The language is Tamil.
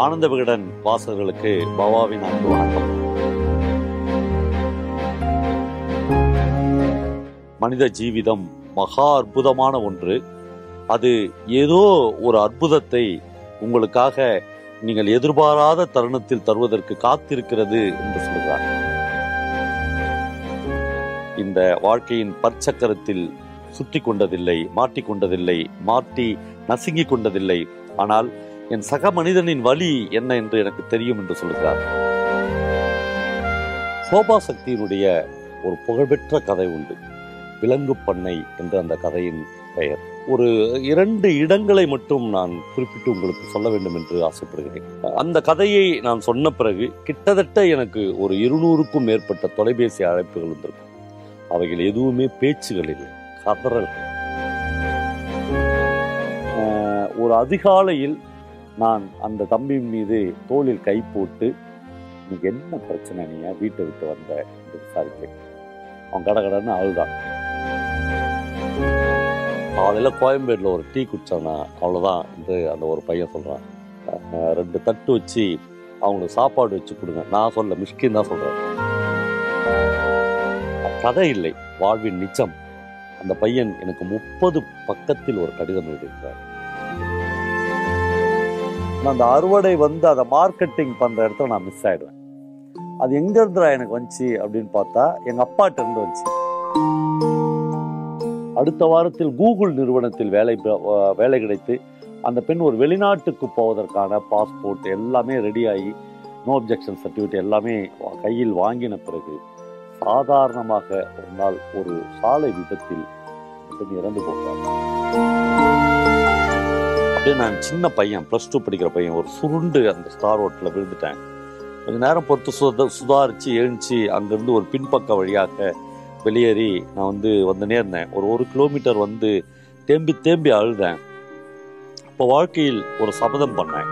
ஆனந்த விகடன் வாசகர்களுக்கு பவாவின் அன்பு வணக்கம். மனித ஜீவிதம் மகா அற்புதமான ஒன்று. அது ஏதோ ஒரு அற்புதத்தை உங்களுக்காக நீங்கள் எதிர்பாராத தருணத்தில் தருவதற்கு காத்திருக்கிறது என்று சொல்கிறார். இந்த வாழ்க்கையின் பற்சக்கரத்தில் சுற்றி கொண்டதில்லை மாட்டிக்கொண்டதில்லை மாட்டி நசுங்கி கொண்டதில்லை. ஆனால் என் சக மனிதனின் வழி என்ன என்று எனக்கு தெரியும் என்று சொல்கிறார் சோபா சக்தியினுடைய ஒரு புகழ்பெற்ற கதை உண்டு. விலங்கு பண்ணை என்ற அந்த கதையின் பெயர். ஒரு இரண்டு இடங்களை மட்டும் நான் குறிப்பிட்டு உங்களுக்கு சொல்ல வேண்டும் என்று ஆசைப்படுகிறேன். அந்த கதையை நான் சொன்ன பிறகு கிட்டத்தட்ட எனக்கு ஒரு இருநூறுக்கும் மேற்பட்ட தொலைபேசி அழைப்புகள் வந்திருக்கும். அவைகள் எதுவுமே பேச்சுகள் இல்லை கதறல்கள் ஒரு அதிகாலையில் நான் அந்த தம்பி மீது தோளில் கை போட்டு நீங்க என்ன பிரச்சனை நீ வீட்டை விட்டு வந்த? என்று விசாரித்தேன். அவன் கடகடன்னு அழுதான் காலையில் கோயம்பேட்டில் ஒரு டீ குடிச்சானா? அவ்வளோதான் என்று அந்த ஒரு பையன் சொல்கிறான் ரெண்டு தட்டு வச்சு அவங்களுக்கு சாப்பாடு வச்சு கொடுங்க. நான் சொல்ல மிஷ்கின் தான் சொல்கிறேன் கதை இல்லை. வாழ்வின் நிச்சம் அந்த பையன் எனக்கு முப்பது பக்கத்தில் ஒரு கடிதம் எழுதியிருக்கிறார். நான் அந்த அறுவடை வந்து அதை மார்க்கெட்டிங் பண்ற இடத்துல நான் மிஸ் ஆயிடுவேன். அது எங்க இருந்துடா எனக்கு வந்துச்சு அப்படின்னு பார்த்தா எங்க அப்பாட்ட இருந்து வந்துச்சு. அடுத்த வாரத்தில் கூகுள் நிறுவனத்தில் வேலை வேலை கிடைத்து அந்த பெண் ஒரு வெளிநாட்டுக்கு போவதற்கான பாஸ்போர்ட் எல்லாமே ரெடியாகி நோ அப்ஜெக்ஷன் சர்டிஃபிகேட் எல்லாமே கையில் வாங்கின பிறகு சாதாரணமாக ஒரு நாள் ஒரு சாலை விபத்தில் பெண் இறந்து போகிறார் அப்படியே நான் சின்ன பையன் ப்ளஸ் டூ படிக்கிற பையன் ஒரு சுருண்டு அந்த ஸ்டார் ரோட்டில் விழுந்துட்டேன். கொஞ்ச நேரம் பொறுத்து சுத சுதாரித்து எழுந்துச்சு அங்கேருந்து ஒரு பின்பக்க வழியாக வெளியேறி நான் வந்து வந்து நேர்ந்தேன் ஒரு ஒரு கிலோமீட்டர் வந்து தேம்பி தேம்பி அழுதேன். அப்போ வாழ்க்கையில் ஒரு சபதம் பண்ணேன்.